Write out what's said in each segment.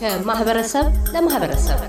ከማህበረሰብ ለማህበረሰብ።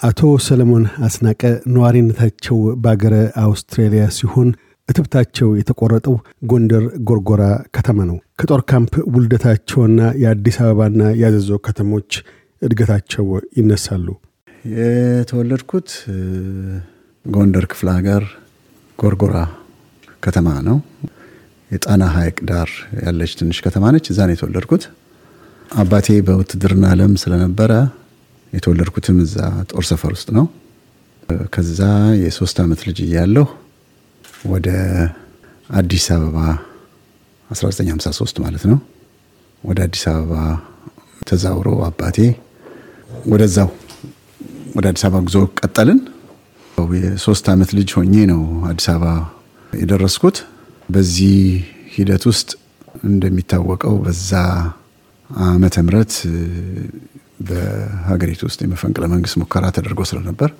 አቶ ሰለሞን አስናቀ ነዋሪነታቸው በአገረ አውስትራሊያ ሲሆን እትብታቸው የተቆረጠው ጎንደር ጎርጎራ ከተማ ነው። ከጦር ካምፕ ውልደታቸውና የአዲስ አበባና የአዘዞ ከተሞች እድገታቸው ይነሳሉ። የተወለድኩት ጎንደር ክፍለ ሀገር ጎርጎራ ከተማ ነው። የጣና ሐይቅ ዳር ያለች ትንሽ ከተማ ነች። እዛ ነው የተወለድኩት። አባቴ በውትድርና ዓለም ስለነበረ የተወለድኩትም እዛ ጦር ሰፈር ውስጥ ነው። ከዛ የሶስት ዓመት ልጅ እያለሁ ወደ አዲስ አበባ 1953 ማለት ነው ወደ አዲስ አበባ ተዛውሮ አባቴ ወደዛው ወደ አዲስ አበባ ጉዞ ቀጠልን። የሶስት ዓመት ልጅ ሆኜ ነው አዲስ አበባ የደረስኩት። በዚህ ሂደት ውስጥ እንደሚታወቀው በዛ ዓመተ ምህረት በሀገሪቱ ውስጥ የመፈንቅለ መንግስት ሙከራ ተደርጎ ስለነበር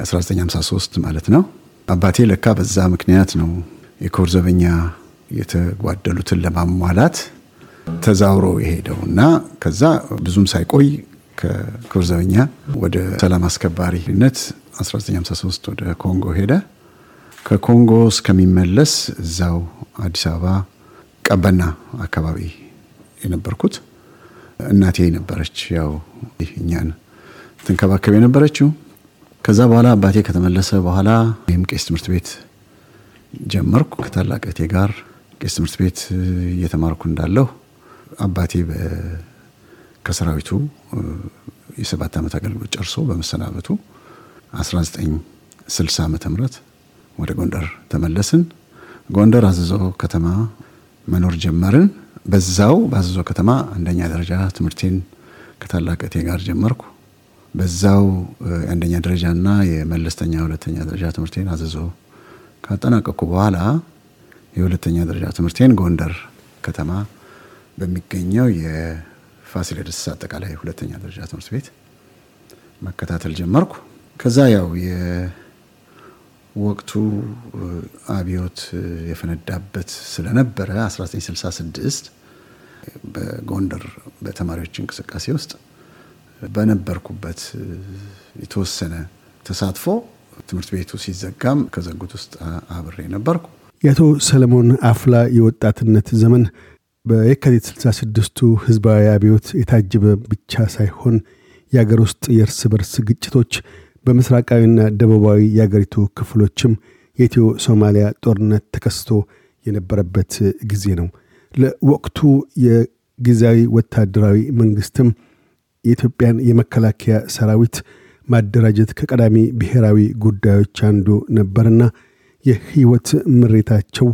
1953 ማለት ነው። አባቴ ለካ በዛ ምክንያት ነው የኮር ዘበኛ የተጓደሉትን ለማሟላት ተዛውሮ የሄደው እና ከዛ ብዙም ሳይቆይ ከኮር ዘበኛ ወደ ሰላም አስከባሪነት 1953 ወደ ኮንጎ ሄደ። ከኮንጎ እስከሚመለስ እዛው አዲስ አበባ ቀበና አካባቢ የነበርኩት እናቴ ነበረች ያው እኛን ትንከባከብ የነበረችው። ከዛ በኋላ አባቴ ከተመለሰ በኋላ ይህም ቄስ ትምህርት ቤት ጀመርኩ ከታላቅ እህቴ ጋር ቄስ ትምህርት ቤት እየተማርኩ እንዳለሁ አባቴ ከሰራዊቱ የሰባት ዓመት አገልግሎት ጨርሶ በመሰናበቱ 1960 ዓመተ ምህረት ወደ ጎንደር ተመለስን። ጎንደር አዘዞ ከተማ መኖር ጀመርን። በዛው በአዘዞ ከተማ አንደኛ ደረጃ ትምህርቴን ከታላቅ እህቴ ጋር ጀመርኩ። በዛው የአንደኛ ደረጃና የመለስተኛ ሁለተኛ ደረጃ ትምህርቴን አዘዞ ካጠናቀቅኩ በኋላ የሁለተኛ ደረጃ ትምህርቴን ጎንደር ከተማ በሚገኘው የፋሲለደስ አጠቃላይ ሁለተኛ ደረጃ ትምህርት ቤት መከታተል ጀመርኩ። ከዛ ያው የወቅቱ አብዮት የፈነዳበት ስለነበረ 1966 በጎንደር በተማሪዎች እንቅስቃሴ ውስጥ በነበርኩበት የተወሰነ ተሳትፎ ትምህርት ቤቱ ሲዘጋም ከዘጉት ውስጥ አብሬ ነበርኩ። የአቶ ሰለሞን አፍላ የወጣትነት ዘመን በየካቲት 66ቱ ህዝባዊ አብዮት የታጀበ ብቻ ሳይሆን የአገር ውስጥ የእርስ በርስ ግጭቶች በምስራቃዊና ደቡባዊ የአገሪቱ ክፍሎችም የኢትዮ ሶማሊያ ጦርነት ተከስቶ የነበረበት ጊዜ ነው። ለወቅቱ የጊዜያዊ ወታደራዊ መንግስትም የኢትዮጵያን የመከላከያ ሰራዊት ማደራጀት ከቀዳሚ ብሔራዊ ጉዳዮች አንዱ ነበርና የህይወት ምሬታቸው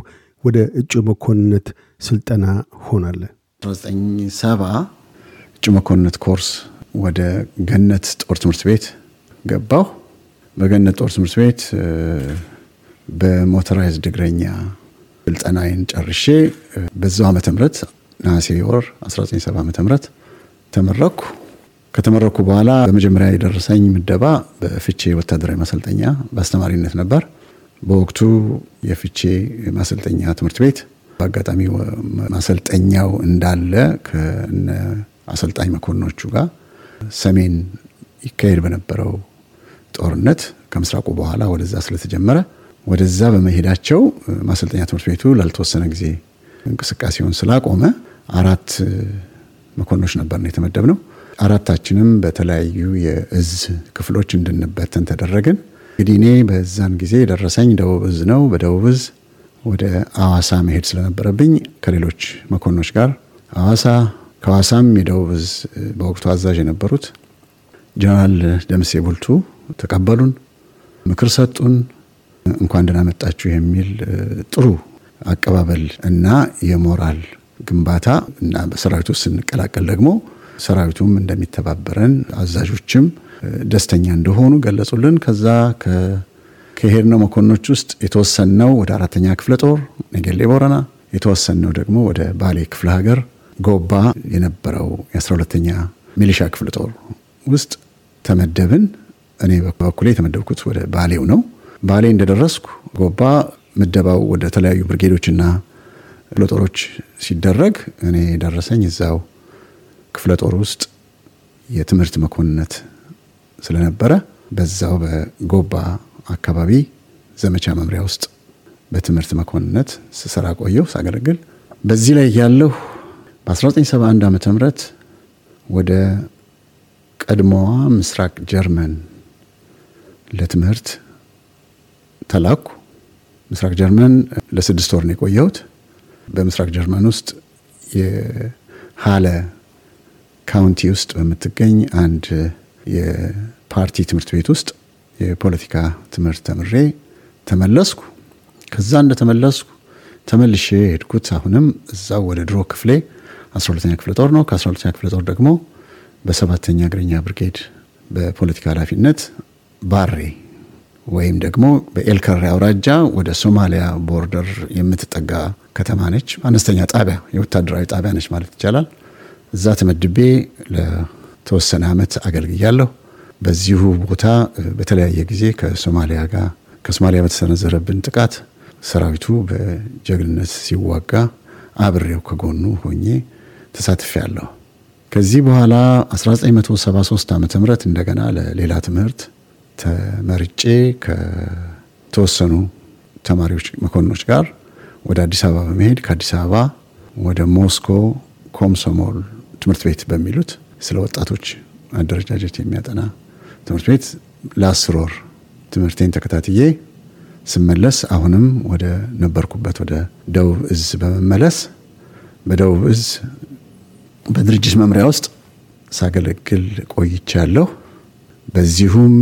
ወደ እጩ መኮንነት ስልጠና ሆናለ። 1970 እጩ መኮንነት ኮርስ ወደ ገነት ጦር ትምህርት ቤት ገባሁ። በገነት ጦር ትምህርት ቤት በሞተራይዝድ እግረኛ ስልጠናዬን ጨርሼ በዛው ዓመተ ምህረት ነሐሴ ወር 1970 ዓመተ ምህረት ተመረኩ። ከተመረኩ በኋላ በመጀመሪያ የደረሰኝ ምደባ በፍቼ ወታደራዊ ማሰልጠኛ በአስተማሪነት ነበር። በወቅቱ የፍቼ ማሰልጠኛ ትምህርት ቤት በአጋጣሚ ማሰልጠኛው እንዳለ ከነ አሰልጣኝ መኮንኖቹ ጋር ሰሜን ይካሄድ በነበረው ጦርነት ከምስራቁ በኋላ ወደዛ ስለተጀመረ ወደዛ በመሄዳቸው ማሰልጠኛ ትምህርት ቤቱ ላልተወሰነ ጊዜ እንቅስቃሴውን ስላቆመ አራት መኮንኖች ነበር ነው የተመደብነው። አራታችንም በተለያዩ የእዝ ክፍሎች እንድንበተን ተደረግን። እንግዲህ እኔ በዛን ጊዜ የደረሰኝ ደቡብ እዝ ነው። በደቡብ እዝ ወደ አዋሳ መሄድ ስለነበረብኝ ከሌሎች መኮንኖች ጋር አዋሳ ከሐዋሳም የደቡብ እዝ በወቅቱ አዛዥ የነበሩት ጀነራል ደምሴ ቡልቱ ተቀበሉን፣ ምክር ሰጡን። እንኳን ደህና መጣችሁ የሚል ጥሩ አቀባበል እና የሞራል ግንባታ እና በሰራዊቱ ውስጥ ስንቀላቀል ደግሞ ሰራዊቱም እንደሚተባበረን አዛዦችም ደስተኛ እንደሆኑ ገለጹልን። ከዛ ከሄድነው መኮንኖች ውስጥ የተወሰንነው ወደ አራተኛ ክፍለ ጦር ነገሌ ቦረና፣ የተወሰንነው ደግሞ ወደ ባሌ ክፍለ ሀገር ጎባ የነበረው የአስራ ሁለተኛ ሚሊሻ ክፍለ ጦር ውስጥ ተመደብን። እኔ በበኩሌ የተመደብኩት ወደ ባሌው ነው። ባሌ እንደደረስኩ ጎባ ምደባው ወደ ተለያዩ ብርጌዶችና ክፍለ ጦሮች ሲደረግ እኔ ደረሰኝ እዛው ክፍለ ጦር ውስጥ የትምህርት መኮንነት ስለነበረ በዛው በጎባ አካባቢ ዘመቻ መምሪያ ውስጥ በትምህርት መኮንነት ስሰራ ቆየሁ ሳገለግል። በዚህ ላይ ያለሁ በ1971 ዓ ም ወደ ቀድሞዋ ምስራቅ ጀርመን ለትምህርት ተላኩ። ምስራቅ ጀርመን ለስድስት ወር ነው የቆየሁት። በምስራቅ ጀርመን ውስጥ የሃለ ካውንቲ ውስጥ በምትገኝ አንድ የፓርቲ ትምህርት ቤት ውስጥ የፖለቲካ ትምህርት ተምሬ ተመለስኩ። ከዛ እንደተመለስኩ ተመልሼ ሄድኩት። አሁንም እዛው ወደ ድሮ ክፍሌ 12ኛ ክፍለ ጦር ነው። ከ12ኛ ክፍለ ጦር ደግሞ በሰባተኛ እግረኛ ብርጌድ በፖለቲካ ኃላፊነት ባሬ ወይም ደግሞ በኤልከሬ አውራጃ ወደ ሶማሊያ border የምትጠጋ ከተማ ነች። አነስተኛ ጣቢያ፣ የወታደራዊ ጣቢያ ነች ማለት ይቻላል። እዛ ተመድቤ ለተወሰነ ዓመት አገልግያለሁ። በዚሁ ቦታ በተለያየ ጊዜ ከሶማሊያ ጋር ከሶማሊያ በተሰነዘረብን ጥቃት ሰራዊቱ በጀግንነት ሲዋጋ አብሬው ከጎኑ ሆኜ ተሳትፌያለሁ። ከዚህ በኋላ 1973 ዓ ም እንደገና ለሌላ ትምህርት ተመርጬ ከተወሰኑ ተማሪዎች መኮንኖች ጋር ወደ አዲስ አበባ በመሄድ ከአዲስ አበባ ወደ ሞስኮ ኮምሶሞል ትምህርት ቤት በሚሉት ስለ ወጣቶች አደረጃጀት የሚያጠና ትምህርት ቤት ለአስር ወር ትምህርቴን ተከታትዬ ስመለስ አሁንም ወደ ነበርኩበት ወደ ደቡብ እዝ በመመለስ በደቡብ እዝ በድርጅት መምሪያ ውስጥ ሳገለግል ቆይቻለሁ። በዚሁም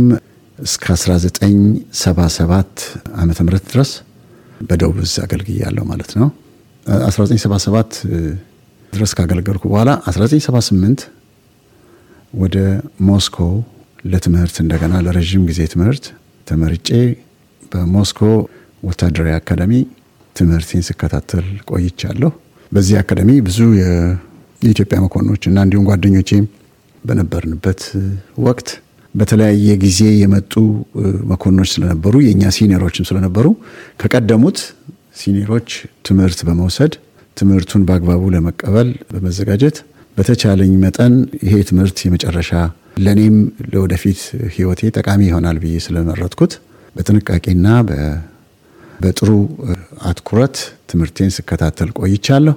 እስከ 1977 ዓመተ ምህረት ድረስ በደቡብ እዝ አገልግያለሁ ማለት ነው። 1977 ድረስ ካገለገልኩ በኋላ 1978 ወደ ሞስኮ ለትምህርት እንደገና ለረዥም ጊዜ ትምህርት ተመርጬ በሞስኮ ወታደራዊ አካዳሚ ትምህርቴን ስከታተል ቆይቻለሁ። በዚህ አካዳሚ ብዙ የኢትዮጵያ መኮንኖች እና እንዲሁም ጓደኞቼ በነበርንበት ወቅት በተለያየ ጊዜ የመጡ መኮንኖች ስለነበሩ የእኛ ሲኒየሮችም ስለነበሩ ከቀደሙት ሲኒየሮች ትምህርት በመውሰድ ትምህርቱን በአግባቡ ለመቀበል በመዘጋጀት በተቻለኝ መጠን ይሄ ትምህርት የመጨረሻ ለእኔም ለወደፊት ሕይወቴ ጠቃሚ ይሆናል ብዬ ስለመረጥኩት በጥንቃቄና በጥሩ አትኩረት ትምህርቴን ስከታተል ቆይቻለሁ።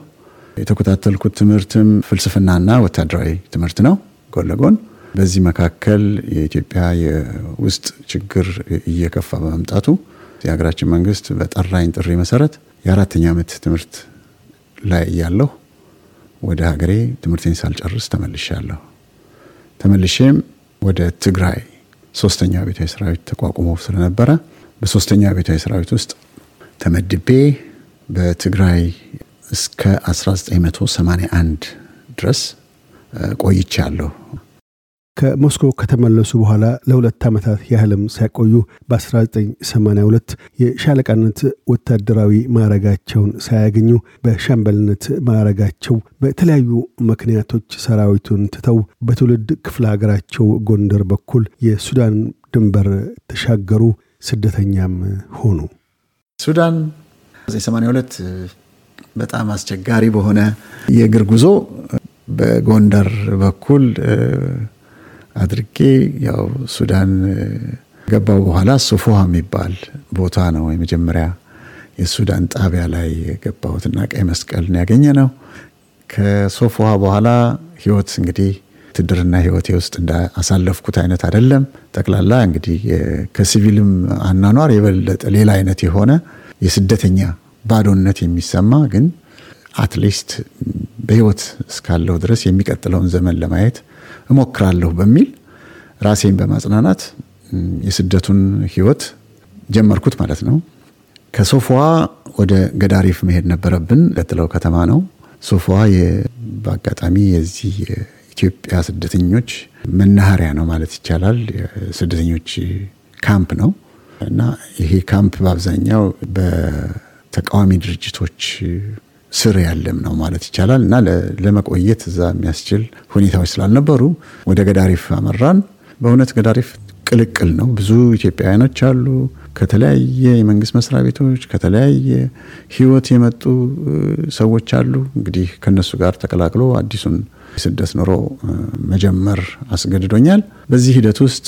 የተከታተልኩት ትምህርትም ፍልስፍናና ወታደራዊ ትምህርት ነው ጎን ለጎን። በዚህ መካከል የኢትዮጵያ የውስጥ ችግር እየከፋ በመምጣቱ የሀገራችን መንግስት በጠራኝ ጥሪ መሰረት የአራተኛ ዓመት ትምህርት ላይ እያለሁ ወደ ሀገሬ ትምህርቴን ሳልጨርስ ተመልሻለሁ። ተመልሼም ወደ ትግራይ ሶስተኛው ቤታዊ ሰራዊት ተቋቁሞ ስለነበረ በሶስተኛው ቤታዊ ሰራዊት ውስጥ ተመድቤ በትግራይ እስከ 1981 ድረስ ቆይቻለሁ። ከሞስኮ ከተመለሱ በኋላ ለሁለት ዓመታት ያህልም ሳይቆዩ በ1982 የሻለቃነት ወታደራዊ ማዕረጋቸውን ሳያገኙ በሻምበልነት ማዕረጋቸው በተለያዩ ምክንያቶች ሰራዊቱን ትተው በትውልድ ክፍለ ሀገራቸው ጎንደር በኩል የሱዳን ድንበር ተሻገሩ፣ ስደተኛም ሆኑ። ሱዳን 1982 በጣም አስቸጋሪ በሆነ የእግር ጉዞ በጎንደር በኩል አድርጌ ያው ሱዳን ገባው በኋላ ሶፎሃ የሚባል ቦታ ነው የመጀመሪያ የሱዳን ጣቢያ ላይ የገባሁትና ቀይ መስቀልን ያገኘ ነው። ከሶፎሃ በኋላ ህይወት እንግዲህ ውትድርና ህይወቴ ውስጥ እንዳሳለፍኩት አይነት አይደለም። ጠቅላላ እንግዲህ ከሲቪልም አናኗር የበለጠ ሌላ አይነት የሆነ የስደተኛ ባዶነት የሚሰማ ግን at least በህይወት እስካለሁ ድረስ የሚቀጥለውን ዘመን ለማየት እሞክራለሁ በሚል ራሴን በማጽናናት የስደቱን ህይወት ጀመርኩት ማለት ነው። ከሶፎዋ ወደ ገዳሪፍ መሄድ ነበረብን። ቀጥለው ከተማ ነው። ሶፎዋ በአጋጣሚ የዚህ የኢትዮጵያ ስደተኞች መናኸሪያ ነው ማለት ይቻላል። ስደተኞች ካምፕ ነው። እና ይሄ ካምፕ በአብዛኛው በተቃዋሚ ድርጅቶች ስር ያለም ነው ማለት ይቻላል እና ለመቆየት እዛ የሚያስችል ሁኔታዎች ስላልነበሩ ወደ ገዳሪፍ አመራን። በእውነት ገዳሪፍ ቅልቅል ነው። ብዙ ኢትዮጵያውያኖች አሉ ከተለያየ የመንግስት መስሪያ ቤቶች ከተለያየ ህይወት የመጡ ሰዎች አሉ። እንግዲህ ከነሱ ጋር ተቀላቅሎ አዲሱን የስደት ኑሮ መጀመር አስገድዶኛል። በዚህ ሂደት ውስጥ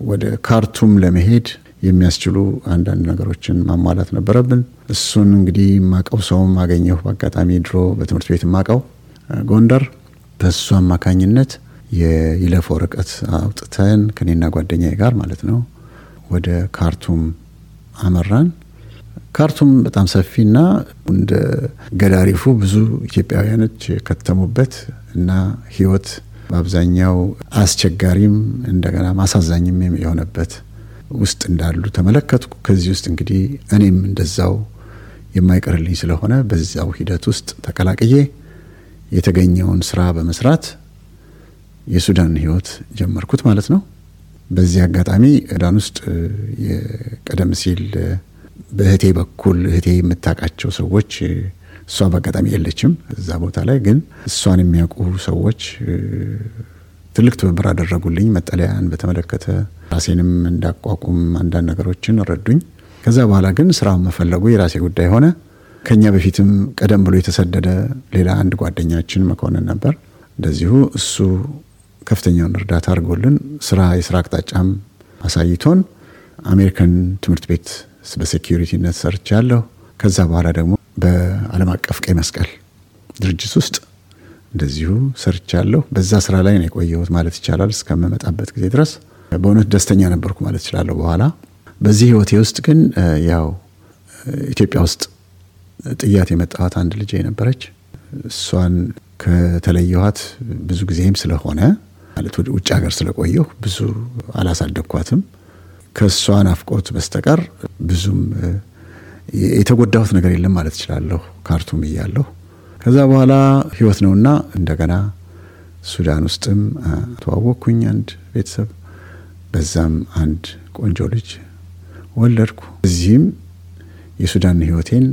ወደ ካርቱም ለመሄድ የሚያስችሉ አንዳንድ ነገሮችን ማሟላት ነበረብን። እሱን እንግዲህ ማቀው ሰውም አገኘሁ በአጋጣሚ ድሮ በትምህርት ቤት ማቀው ጎንደር፣ በሱ አማካኝነት የይለፍ ወረቀት አውጥተን ከኔና ጓደኛዬ ጋር ማለት ነው ወደ ካርቱም አመራን። ካርቱም በጣም ሰፊና እንደ ገዳሪፉ ብዙ ኢትዮጵያውያኖች የከተሙበት እና ህይወት በአብዛኛው አስቸጋሪም እንደገና ማሳዛኝም የሆነበት ውስጥ እንዳሉ ተመለከትኩ። ከዚህ ውስጥ እንግዲህ እኔም እንደዛው የማይቀርልኝ ስለሆነ በዛው ሂደት ውስጥ ተቀላቅዬ የተገኘውን ስራ በመስራት የሱዳን ህይወት ጀመርኩት ማለት ነው። በዚህ አጋጣሚ ሱዳን ውስጥ ቀደም ሲል በእህቴ በኩል እህቴ የምታውቃቸው ሰዎች እሷ በአጋጣሚ የለችም እዛ ቦታ ላይ ግን እሷን የሚያውቁ ሰዎች ትልቅ ትብብር አደረጉልኝ። መጠለያን በተመለከተ ራሴንም እንዳቋቁም አንዳንድ ነገሮችን ረዱኝ። ከዛ በኋላ ግን ስራውን መፈለጉ የራሴ ጉዳይ ሆነ። ከኛ በፊትም ቀደም ብሎ የተሰደደ ሌላ አንድ ጓደኛችን መኮንን ነበር። እንደዚሁ እሱ ከፍተኛውን እርዳታ አድርጎልን ስራ የስራ አቅጣጫም አሳይቶን አሜሪካን ትምህርት ቤት በሴኪሪቲነት ሰርቻለሁ። ከዛ በኋላ ደግሞ በዓለም አቀፍ ቀይ መስቀል ድርጅት ውስጥ እንደዚሁ ሰርቻለሁ። በዛ ስራ ላይ ነው የቆየሁት ማለት ይቻላል እስከምመጣበት ጊዜ ድረስ በእውነት ደስተኛ ነበርኩ ማለት እችላለሁ። በኋላ በዚህ ህይወቴ ውስጥ ግን ያው ኢትዮጵያ ውስጥ ጥያት የመጣኋት አንድ ልጅ ነበረች። እሷን ከተለየኋት ብዙ ጊዜም ስለሆነ ማለት ወደ ውጭ ሀገር ስለቆየሁ ብዙ አላሳደግኳትም። ከእሷ ናፍቆት በስተቀር ብዙም የተጎዳሁት ነገር የለም ማለት እችላለሁ ካርቱም እያለሁ። ከዛ በኋላ ህይወት ነውና እንደገና ሱዳን ውስጥም ተዋወቅኩኝ አንድ ቤተሰብ፣ በዛም አንድ ቆንጆ ልጅ ወለድኩ። እዚህም የሱዳን ህይወቴን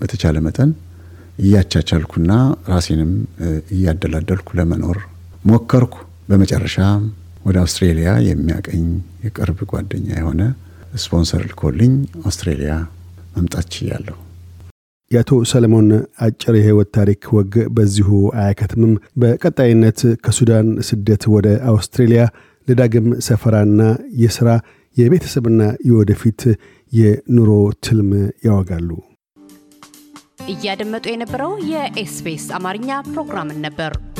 በተቻለ መጠን እያቻቻልኩና ራሴንም እያደላደልኩ ለመኖር ሞከርኩ። በመጨረሻ ወደ አውስትሬሊያ የሚያቀኝ የቅርብ ጓደኛ የሆነ ስፖንሰር ልኮልኝ አውስትሬሊያ መምጣት ችያለሁ። የአቶ ሰለሞን አጭር የህይወት ታሪክ ወግ በዚሁ አያከትምም። በቀጣይነት ከሱዳን ስደት ወደ አውስትሬሊያ ለዳግም ሰፈራና የሥራ የቤተሰብና የወደፊት የኑሮ ትልም ያወጋሉ። እያደመጡ የነበረው የ SBS አማርኛ ፕሮግራምን ነበር።